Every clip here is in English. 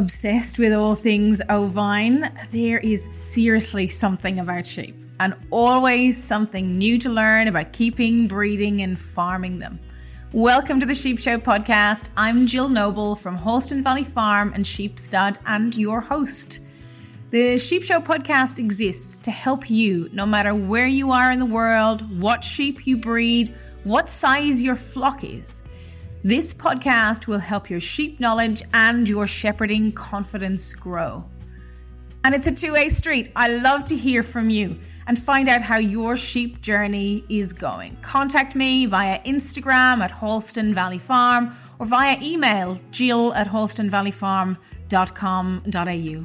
obsessed with all things ovine, there is seriously something about sheep, and always something new to learn about keeping, breeding, and farming them. Welcome to the Sheep Show podcast. I'm Jill Noble from Halston Valley Farm and Sheepstud, and your host. The Sheep Show podcast exists to help you, no matter where you are in the world, what sheep you breed, what size your flock is. This podcast will help your sheep knowledge and your shepherding confidence grow. And it's a two way street. I love to hear from you and find out how your sheep journey is going. Contact me via Instagram at Halston Valley Farm or via email jill at halstonvalleyfarm.com.au.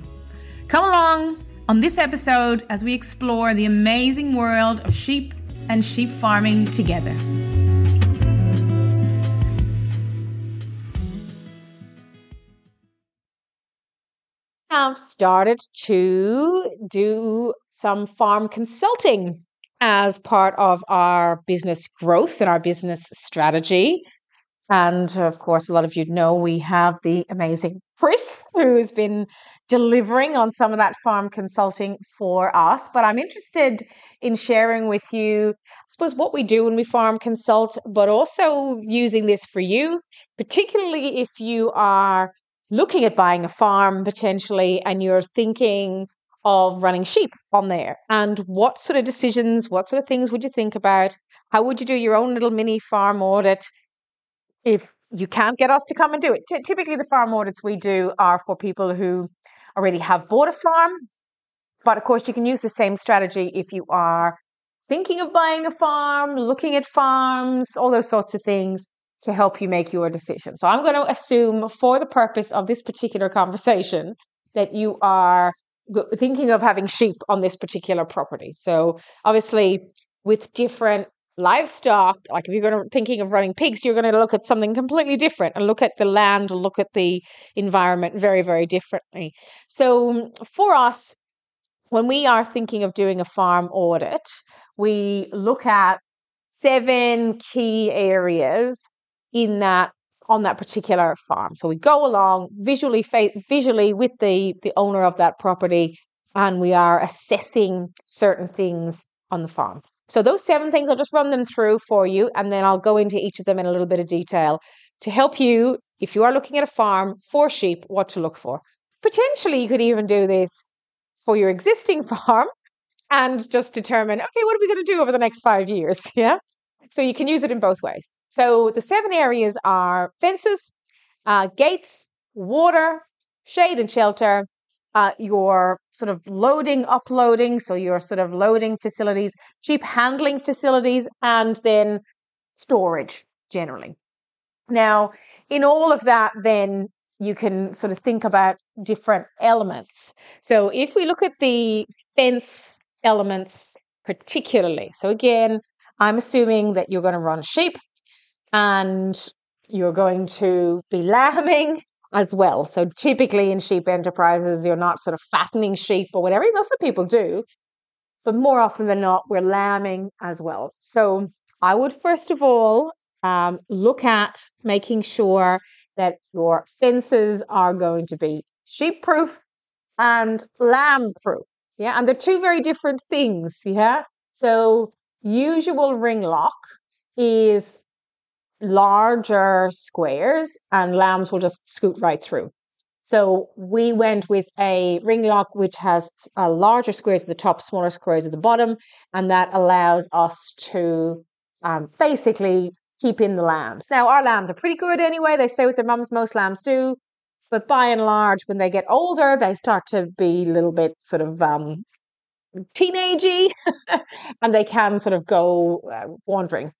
Come along on this episode as we explore the amazing world of sheep and sheep farming together. Have started to do some farm consulting as part of our business growth and our business strategy. And of course, a lot of you know we have the amazing Chris who's been delivering on some of that farm consulting for us. But I'm interested in sharing with you, I suppose, what we do when we farm consult, but also using this for you, particularly if you are looking at buying a farm potentially and you're thinking of running sheep on there. And what sort of decisions what sort of things would you think about? How would you do your own little mini farm audit if you can't get us to come and do it? T- typically the farm audits we do are for people who already have bought a farm but of course you can use the same strategy if you are thinking of buying a farm looking at farms all those sorts of things to help you make your decision. So I'm going to assume, for the purpose of this particular conversation, that you are thinking of having sheep on this particular property. So obviously, with different livestock, like if you're going to thinking of running pigs, you're going to look at something completely different and look at the land, look at the environment very, very differently. So for us, when we are thinking of doing a farm audit, we look at seven key areas in that on that particular farm. So we go along visually visually with the the owner of that property and we are assessing certain things on the farm. So those seven things I'll just run them through for you and then I'll go into each of them in a little bit of detail to help you if you are looking at a farm for sheep what to look for. Potentially you could even do this for your existing farm and just determine okay what are we going to do over the next 5 years, yeah? So you can use it in both ways. So the seven areas are fences, uh, gates, water, shade and shelter, uh, your sort of loading, uploading, so your sort of loading facilities, sheep handling facilities, and then storage generally. Now, in all of that, then you can sort of think about different elements. So if we look at the fence elements particularly, so again, I'm assuming that you're going to run sheep and you're going to be lambing as well. So typically in sheep enterprises, you're not sort of fattening sheep or whatever. Most of people do, but more often than not, we're lambing as well. So I would first of all um, look at making sure that your fences are going to be sheep proof and lamb proof. Yeah, and they're two very different things. Yeah, so usual ring lock is larger squares and lambs will just scoot right through. So we went with a ring lock which has a larger squares at the top, smaller squares at the bottom, and that allows us to um, basically keep in the lambs. Now our lambs are pretty good anyway; they stay with their mums. Most lambs do, but by and large, when they get older, they start to be a little bit sort of um, teenagey, and they can sort of go uh, wandering.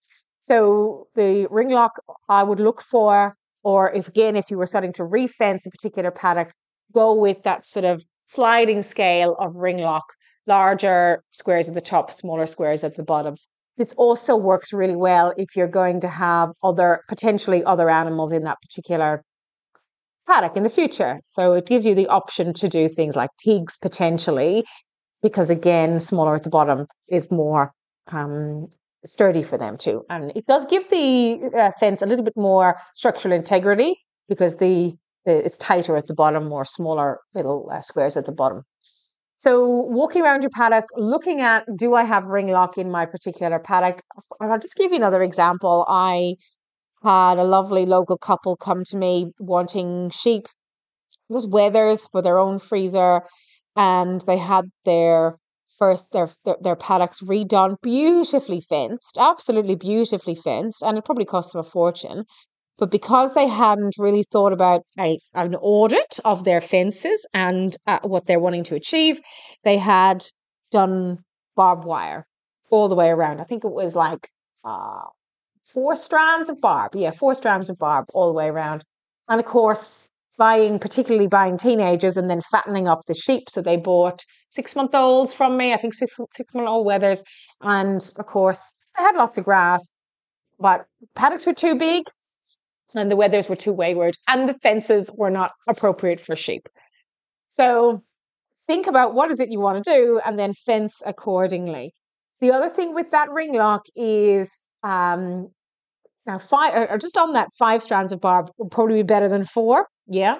So the ring lock I would look for, or if again, if you were starting to refence a particular paddock, go with that sort of sliding scale of ring lock, larger squares at the top, smaller squares at the bottom. This also works really well if you're going to have other potentially other animals in that particular paddock in the future. So it gives you the option to do things like pigs potentially, because again, smaller at the bottom is more um, sturdy for them too. And it does give the uh, fence a little bit more structural integrity because the it's tighter at the bottom or smaller little uh, squares at the bottom. So walking around your paddock, looking at do I have ring lock in my particular paddock? And I'll just give you another example. I had a lovely local couple come to me wanting sheep. It was wethers for their own freezer, and they had their first their, their their paddocks redone, beautifully fenced, absolutely beautifully fenced, and it probably cost them a fortune. But because they hadn't really thought about a, an audit of their fences and uh, what they're wanting to achieve, they had done barbed wire all the way around. I think it was like uh, four strands of barb. Yeah, four strands of barb all the way around. And of course, buying, particularly buying teenagers and then fattening up the sheep. So they bought six month olds from me, I think six, six month old wethers. And of course, I had lots of grass, but paddocks were too big and the wethers were too wayward and the fences were not appropriate for sheep. So think about what is it you want to do and then fence accordingly. The other thing with that ring lock is um, now five or just on that five strands of barb will probably be better than four, yeah.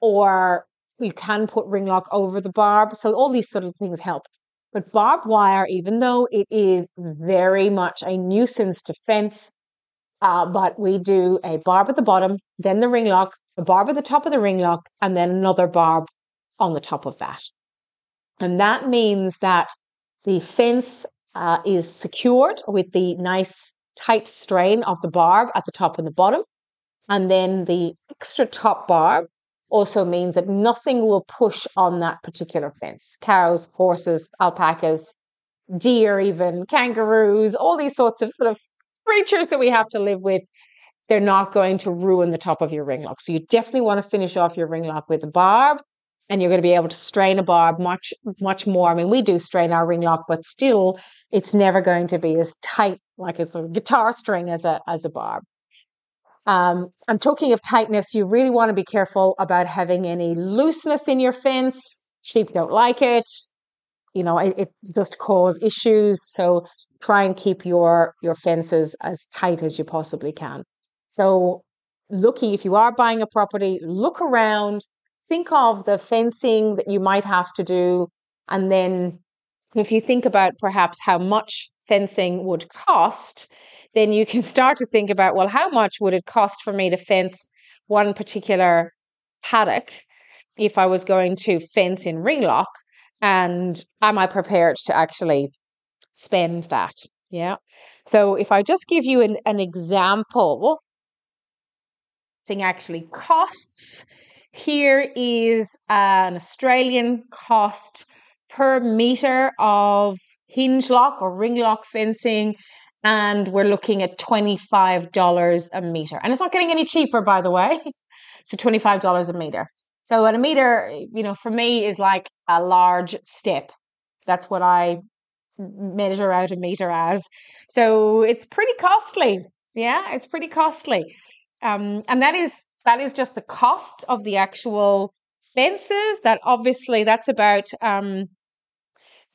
Or you can put ring lock over the barb. So all these sort of things help. But barbed wire, even though it is very much a nuisance to fence, uh, but we do a barb at the bottom, then the ring lock, a barb at the top of the ring lock, and then another barb on the top of that. And that means that the fence uh, is secured with the nice tight strain of the barb at the top and the bottom. And then the extra top bar also means that nothing will push on that particular fence. Cows, horses, alpacas, deer, even kangaroos, all these sorts of sort of creatures that we have to live with, they're not going to ruin the top of your ring lock. So you definitely want to finish off your ring lock with a barb and you're going to be able to strain a barb much, much more. I mean, we do strain our ring lock, but still it's never going to be as tight like a sort of guitar string as a, as a barb. Um, I'm talking of tightness. You really want to be careful about having any looseness in your fence. Sheep don't like it. You know, it, it just cause issues. So try and keep your your fences as tight as you possibly can. So looking if you are buying a property, look around, think of the fencing that you might have to do and then if you think about perhaps how much fencing would cost, then you can start to think about well how much would it cost for me to fence one particular paddock if I was going to fence in ringlock and am I prepared to actually spend that. Yeah. So if I just give you an, an example, thing actually costs. Here is an Australian cost per meter of hinge lock or ring lock fencing. And we're looking at $25 a meter. And it's not getting any cheaper, by the way. So $25 a meter. So at a meter, you know, for me is like a large step. That's what I measure out a meter as. So it's pretty costly. Yeah, it's pretty costly. Um, and that is that is just the cost of the actual fences. That obviously that's about um,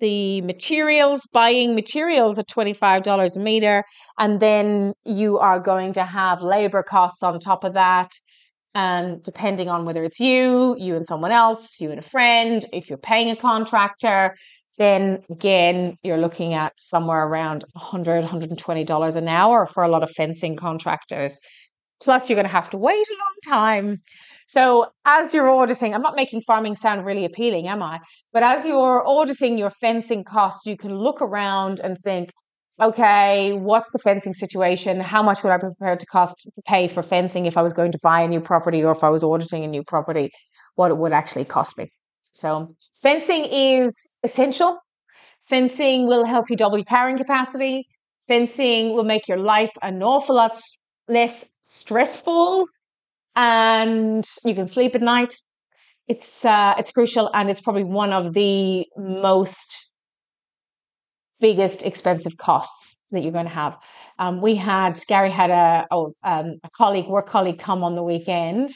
the materials, buying materials at $25 a meter. And then you are going to have labor costs on top of that. And depending on whether it's you, you and someone else, you and a friend, if you're paying a contractor, then again, you're looking at somewhere around $100, $120 an hour for a lot of fencing contractors. Plus, you're going to have to wait a long time. So, as you're auditing, I'm not making farming sound really appealing, am I? But as you're auditing your fencing costs, you can look around and think, okay, what's the fencing situation? How much would I be prepared to cost to pay for fencing if I was going to buy a new property or if I was auditing a new property? What it would actually cost me. So fencing is essential. Fencing will help you double your carrying capacity. Fencing will make your life an awful lot less stressful and you can sleep at night. It's uh, it's crucial and it's probably one of the most biggest expensive costs that you're going to have. Um, we had Gary had a, oh, um, a colleague, work colleague, come on the weekend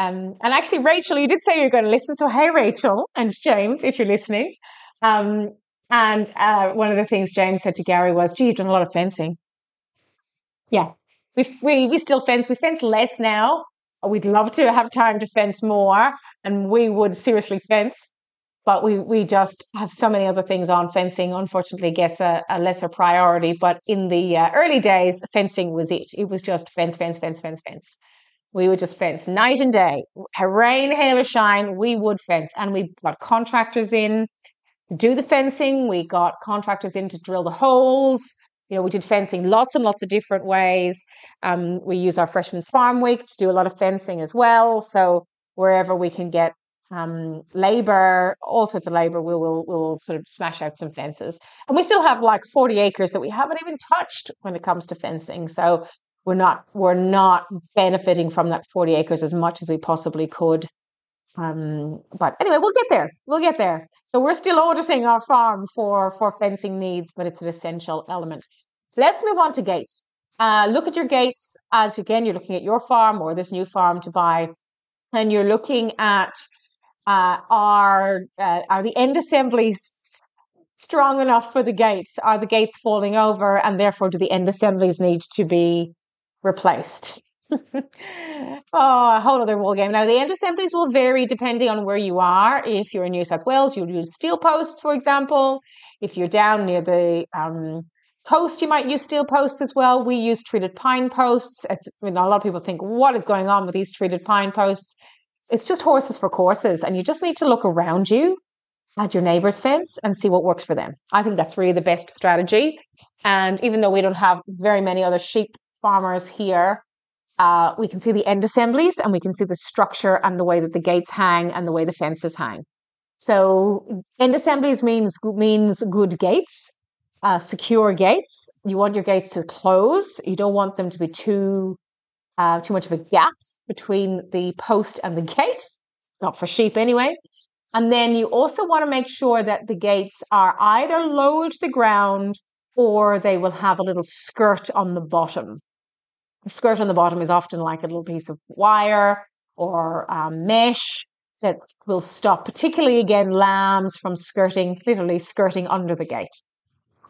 um, and actually, Rachel, you did say you're going to listen. So, hey, Rachel and James, if you're listening. Um, and uh, one of the things James said to Gary was, gee, you've done a lot of fencing. Yeah, we, we, we still fence. We fence less now We'd love to have time to fence more, and we would seriously fence. But we, we just have so many other things on. Fencing, unfortunately, gets a, a lesser priority. But in the uh, early days, fencing was it. It was just fence, fence, fence, fence, fence. We would just fence night and day. Rain, hail, or shine, we would fence. And we got contractors in do the fencing. We got contractors in to drill the holes. You know, we did fencing lots and lots of different ways. Um, we use our Freshman's Farm Week to do a lot of fencing as well. So wherever we can get um, labor, all sorts of labor, we will we will sort of smash out some fences. And we still have like 40 acres that we haven't even touched when it comes to fencing. So we're not we're not benefiting from that 40 acres as much as we possibly could. Um, but anyway, we'll get there. We'll get there. So we're still auditing our farm for for fencing needs, but it's an essential element. Let's move on to gates. Uh, look at your gates as again you're looking at your farm or this new farm to buy, and you're looking at uh, are uh, are the end assemblies strong enough for the gates? Are the gates falling over, and therefore do the end assemblies need to be replaced? oh, a whole other war game. Now, the end assemblies will vary depending on where you are. If you're in New South Wales, you'll use steel posts, for example. If you're down near the um, coast, you might use steel posts as well. We use treated pine posts. It's, you know, a lot of people think, what is going on with these treated pine posts? It's just horses for courses, and you just need to look around you at your neighbor's fence and see what works for them. I think that's really the best strategy. And even though we don't have very many other sheep farmers here, uh, we can see the end assemblies and we can see the structure and the way that the gates hang and the way the fences hang. So end assemblies means means good gates, uh, secure gates. You want your gates to close. You don't want them to be too uh, too much of a gap between the post and the gate. Not for sheep anyway. And then you also want to make sure that the gates are either low to the ground or they will have a little skirt on the bottom. The skirt on the bottom is often like a little piece of wire or um, mesh that will stop, particularly again, lambs from skirting, literally skirting under the gate.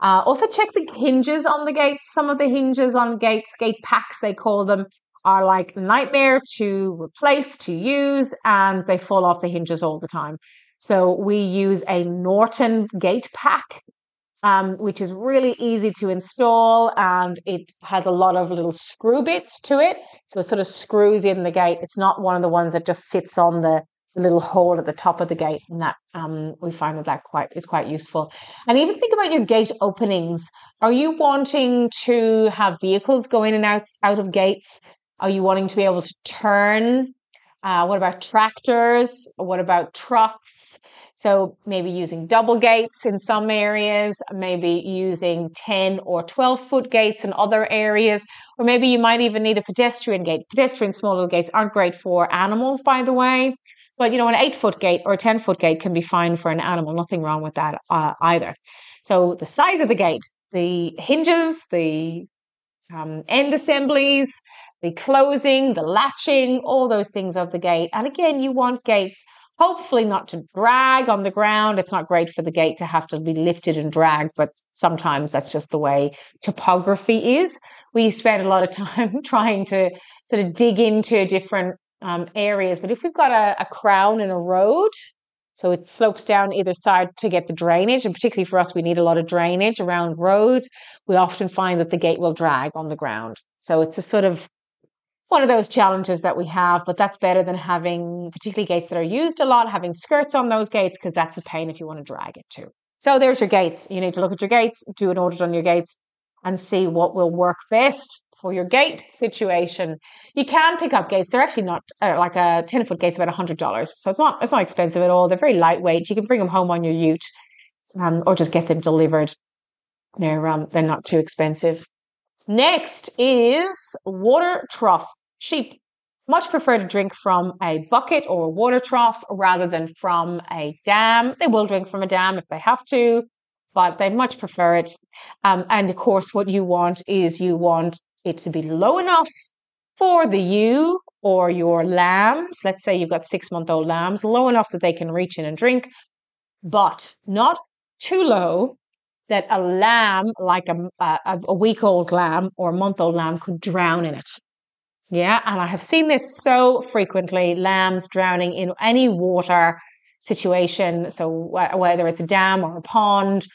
Uh, also, check the hinges on the gates. Some of the hinges on gates, gate packs, they call them, are like nightmare to replace, to use, and they fall off the hinges all the time. So we use a Norton gate pack um, which is really easy to install and it has a lot of little screw bits to it. So it sort of screws in the gate. It's not one of the ones that just sits on the, the little hole at the top of the gate. And that um, we find that that quite is quite useful. And even think about your gate openings. Are you wanting to have vehicles go in and out out of gates? Are you wanting to be able to turn uh, what about tractors? What about trucks? So maybe using double gates in some areas, maybe using 10 or 12 foot gates in other areas, or maybe you might even need a pedestrian gate. Pedestrian small little gates aren't great for animals, by the way. But you know, an eight foot gate or a 10 foot gate can be fine for an animal. Nothing wrong with that uh, either. So the size of the gate, the hinges, the um, end assemblies, the closing, the latching, all those things of the gate. And again, you want gates hopefully not to drag on the ground. It's not great for the gate to have to be lifted and dragged, but sometimes that's just the way topography is. We spend a lot of time trying to sort of dig into different um, areas. But if we've got a, a crown and a road, so it slopes down either side to get the drainage, and particularly for us, we need a lot of drainage around roads. We often find that the gate will drag on the ground. So it's a sort of one of those challenges that we have, but that's better than having particularly gates that are used a lot, having skirts on those gates, because that's a pain if you want to drag it too. So there's your gates. You need to look at your gates, do an audit on your gates, and see what will work best for your gate situation. You can pick up gates. They're actually not uh, like a 10 foot gate's about $100. So it's not, it's not expensive at all. They're very lightweight. You can bring them home on your ute um, or just get them delivered. They're, um, they're not too expensive. Next is water troughs. Sheep much prefer to drink from a bucket or a water trough rather than from a dam. They will drink from a dam if they have to, but they much prefer it. Um, and of course, what you want is you want it to be low enough for the ewe or your lambs. Let's say you've got six month old lambs, low enough that they can reach in and drink, but not too low that a lamb, like a, a, a week old lamb or a month old lamb, could drown in it. Yeah, and I have seen this so frequently lambs drowning in any water situation. So, whether it's a dam or a pond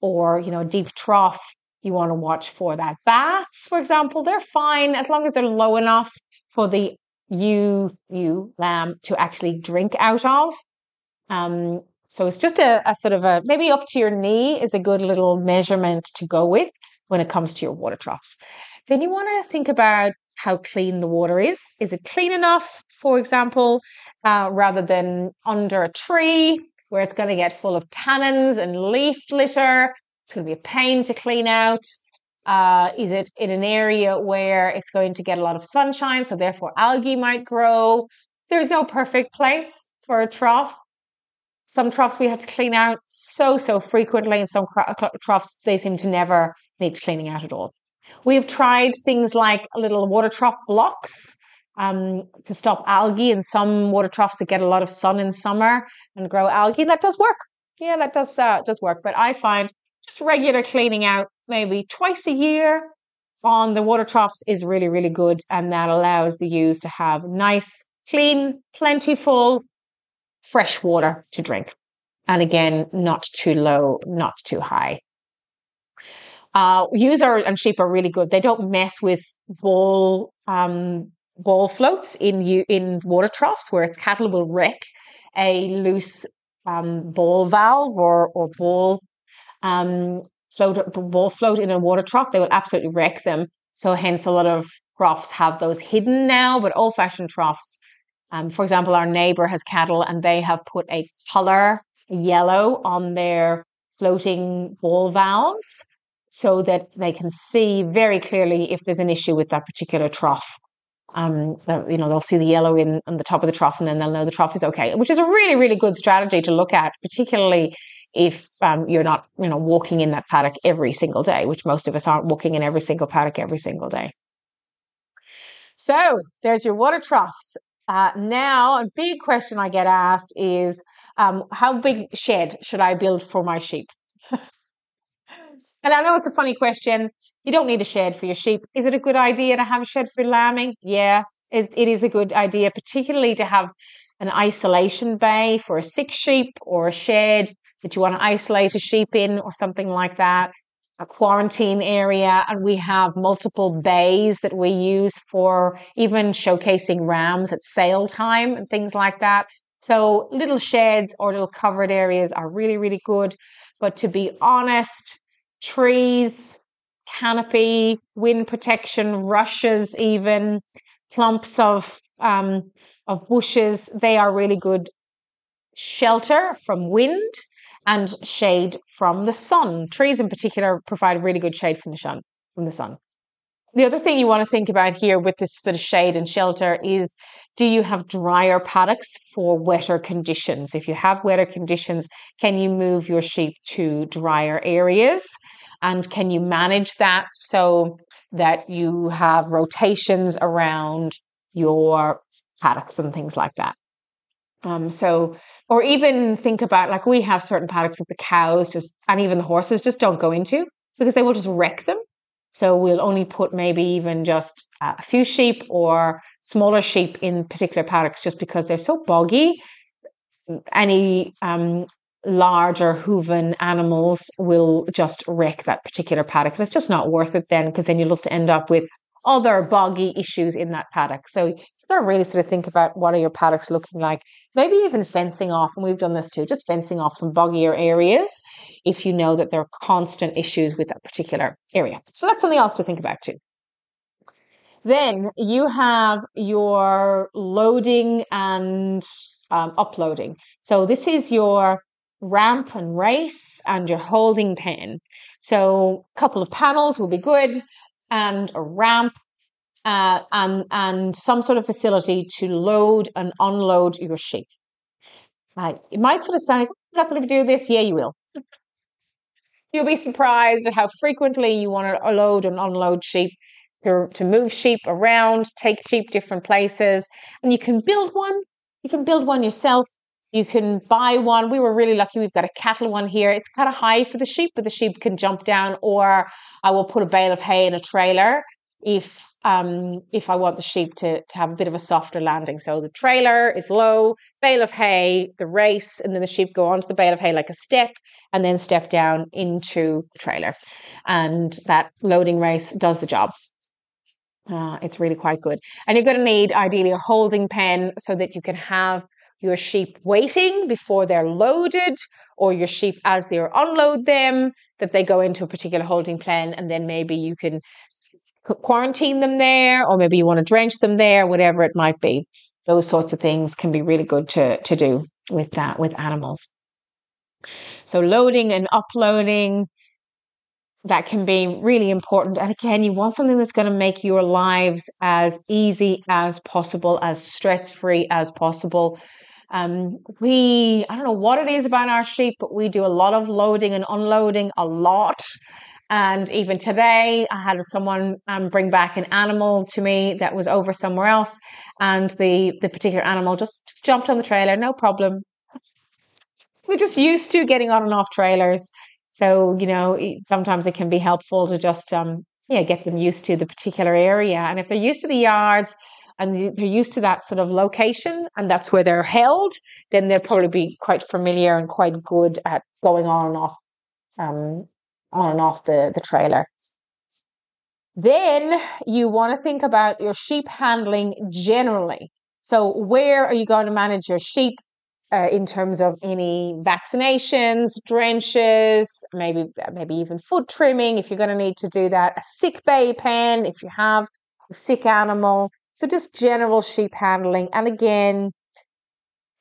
or, you know, a deep trough, you want to watch for that. Bats, for example, they're fine as long as they're low enough for the you you lamb to actually drink out of. Um, so it's just a, a sort of a maybe up to your knee is a good little measurement to go with when it comes to your water troughs. Then you want to think about how clean the water is. Is it clean enough, for example, uh, rather than under a tree where it's going to get full of tannins and leaf litter? It's going to be a pain to clean out. Uh, is it in an area where it's going to get a lot of sunshine, so therefore algae might grow? There's no perfect place for a trough. Some troughs we have to clean out so, so frequently, and some troughs they seem to never need cleaning out at all. We've tried things like little water trough blocks um, to stop algae in some water troughs that get a lot of sun in summer and grow algae. That does work. Yeah, that does uh, does work. But I find just regular cleaning out, maybe twice a year on the water troughs, is really really good, and that allows the ewes to have nice, clean, plentiful fresh water to drink. And again, not too low, not too high. Uh, are, and sheep are really good. They don't mess with ball um, floats in in water troughs where its cattle will wreck a loose um, ball valve or or ball um, float ball float in a water trough. They will absolutely wreck them. So hence a lot of troughs have those hidden now, but old fashioned troughs um, for example, our neighbor has cattle and they have put a color yellow on their floating ball valves so that they can see very clearly if there's an issue with that particular trough. Um, you know, they'll see the yellow in on the top of the trough, and then they'll know the trough is okay, which is a really, really good strategy to look at, particularly if um, you're not, you know, walking in that paddock every single day, which most of us aren't walking in every single paddock every single day. So there's your water troughs. Uh, now, a big question I get asked is um, how big shed should I build for my sheep? And I know it's a funny question. You don't need a shed for your sheep. Is it a good idea to have a shed for lambing? Yeah, it, it is a good idea, particularly to have an isolation bay for a sick sheep or a shed that you want to isolate a sheep in or something like that a quarantine area and we have multiple bays that we use for even showcasing rams at sale time and things like that. So little sheds or little covered areas are really, really good. But to be honest, trees, canopy, wind protection, rushes, even clumps of um, of bushes, they are really good shelter from wind and shade from the sun. Trees in particular provide really good shade from the sun. From the sun. The other thing you want to think about here with this sort of shade and shelter is do you have drier paddocks for wetter conditions? If you have wetter conditions, can you move your sheep to drier areas? And can you manage that so that you have rotations around your paddocks and things like that? Um, so, or even think about like we have certain paddocks that the cows just, and even the horses just don't go into because they will just wreck them. So we'll only put maybe even just a few sheep or smaller sheep in particular paddocks just because they're so boggy. Any um, larger hooven animals will just wreck that particular paddock. And it's just not worth it then because then you'll just end up with other boggy issues in that paddock. So you've got to really sort of think about what are your paddocks looking like. Maybe even fencing off, and we've done this too, just fencing off some boggier areas if you know that there are constant issues with that particular area. So that's something else to think about too. Then you have your loading and um, uploading. So this is your ramp and race and your holding pen. So a couple of panels will be good and a ramp uh, and, and some sort of facility to load and unload your sheep. Uh, it might sort of like, I'm not going to do this. Yeah, you will. You'll be surprised at how frequently you want to load and unload sheep, to, to move sheep around, take sheep different places. And you can build one. You can build one yourself. You can buy one. We were really lucky. We've got a cattle one here. It's kind of high for the sheep, but the sheep can jump down, or I will put a bale of hay in a trailer if um, if I want the sheep to, to have a bit of a softer landing. So the trailer is low, bale of hay, the race, and then the sheep go onto the bale of hay like a step and then step down into the trailer. And that loading race does the job. Uh, it's really quite good. And you're going to need ideally a holding pen so that you can have your sheep waiting before they're loaded or your sheep as they unload them that they go into a particular holding pen and then maybe you can quarantine them there or maybe you want to drench them there whatever it might be those sorts of things can be really good to to do with that with animals so loading and uploading that can be really important. And again, you want something that's going to make your lives as easy as possible, as stress free as possible. Um, we, I don't know what it is about our sheep, but we do a lot of loading and unloading a lot. And even today, I had someone um, bring back an animal to me that was over somewhere else, and the the particular animal just, just jumped on the trailer, no problem. We're just used to getting on and off trailers, so you know sometimes it can be helpful to just um, yeah get them used to the particular area, and if they're used to the yards, and they're used to that sort of location and that's where they're held, then they'll probably be quite familiar and quite good at going on and off um, on and off the, the trailer. Then you want to think about your sheep handling generally. So, where are you going to manage your sheep uh, in terms of any vaccinations, drenches, maybe maybe even foot trimming if you're going to need to do that, a sick bay pen if you have a sick animal, so just general sheep handling. And again,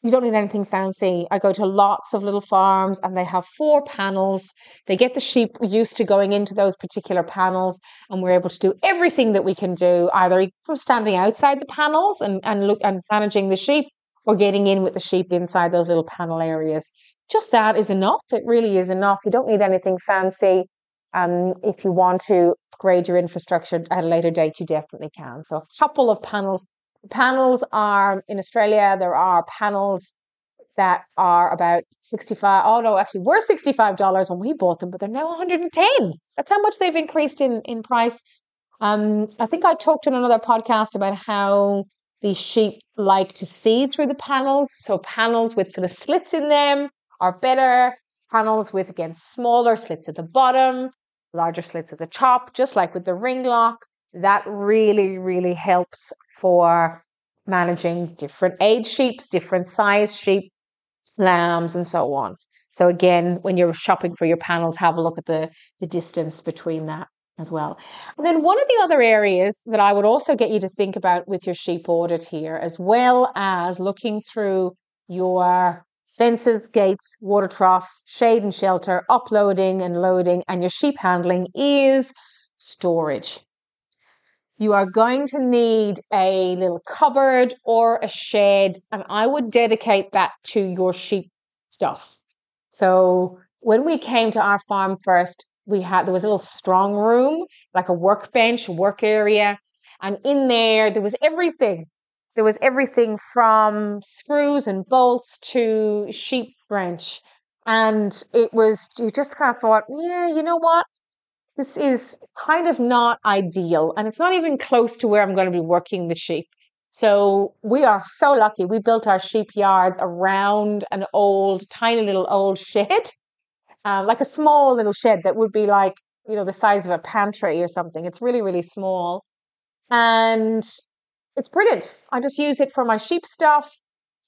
you don't need anything fancy. I go to lots of little farms and they have four panels. They get the sheep used to going into those particular panels, and we're able to do everything that we can do, either from standing outside the panels and, and look and managing the sheep or getting in with the sheep inside those little panel areas. Just that is enough. It really is enough. You don't need anything fancy. Um, if you want to upgrade your infrastructure at a later date, you definitely can. So a couple of panels. Panels are in Australia, there are panels that are about 65 oh no actually were $65 when we bought them but they're now 110 that's how much they've increased in in price. Um i think i talked in another podcast about how the sheep like to see through the panels. So panels with sort of slits in them are better. Panels with again smaller slits at the bottom larger slits at the top, just like with the ring lock. That really, really helps for managing different age sheep, different size sheep, lambs, and so on. So again, when you're shopping for your panels, have a look at the, the distance between that as well. And then one of the other areas that I would also get you to think about with your sheep audit here, as well as looking through your fences, gates, water troughs, shade and shelter, uploading and loading, and your sheep handling is storage. You are going to need a little cupboard or a shed, and I would dedicate that to your sheep stuff. So when we came to our farm first, we had there was a little strong room, like a workbench, work area, and in there there was everything there was everything from screws and bolts to sheep branch. And it was, you just kind of thought, yeah, you know what? This is kind of not ideal. And it's not even close to where I'm going to be working the sheep. So we are so lucky. We built our sheep yards around an old, tiny little old shed, um, like a small little shed that would be like, you know, the size of a pantry or something. It's really, really small. And it's brilliant. I just use it for my sheep stuff.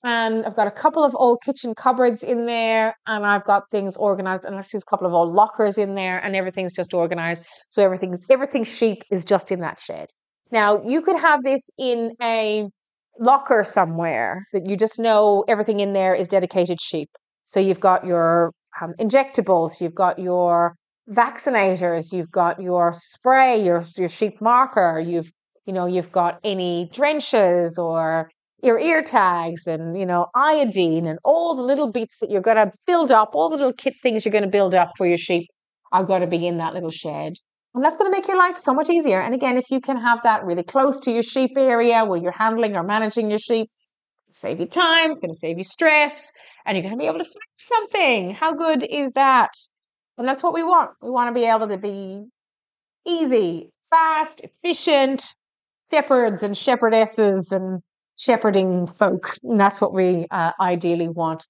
And I've got a couple of old kitchen cupboards in there, and I've got things organized, and I've a couple of old lockers in there, and everything's just organized. So everything's everything sheep is just in that shed. Now you could have this in a locker somewhere that you just know everything in there is dedicated sheep. So you've got your um, injectables, you've got your vaccinators, you've got your spray, your your sheep marker, you've you know, you've got any drenches or your ear tags and, you know, iodine and all the little bits that you're going to build up, all the little kit things you're going to build up for your sheep are going to be in that little shed. And that's going to make your life so much easier. And again, if you can have that really close to your sheep area where you're handling or managing your sheep, save you time, it's going to save you stress, and you're going to be able to find something. How good is that? And that's what we want. We want to be able to be easy, fast, efficient, shepherds and shepherdesses and shepherding folk. And that's what we uh, ideally want.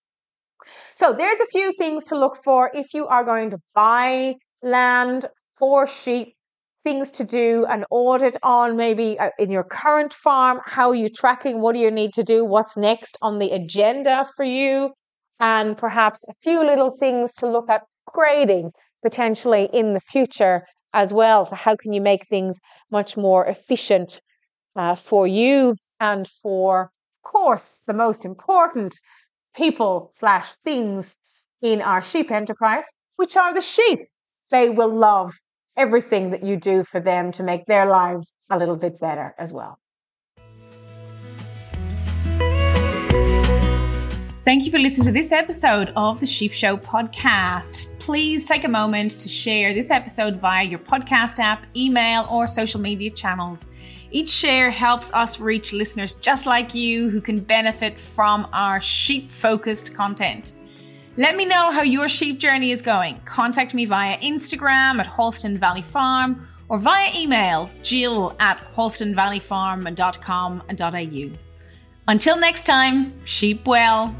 So there's a few things to look for if you are going to buy land for sheep, things to do, an audit on maybe uh, in your current farm. How are you tracking? What do you need to do? What's next on the agenda for you? And perhaps a few little things to look at grading potentially in the future as well. So, how can you make things much more efficient uh, for you and for, of course, the most important people slash things in our sheep enterprise, which are the sheep. They will love everything that you do for them to make their lives a little bit better as well. Thank you for listening to this episode of the Sheep Show podcast. Please take a moment to share this episode via your podcast app, email, or social media channels. Each share helps us reach listeners just like you who can benefit from our sheep focused content. Let me know how your sheep journey is going. Contact me via Instagram at Halston Valley Farm or via email jill at halstonvalleyfarm.com.au. Until next time, sheep well.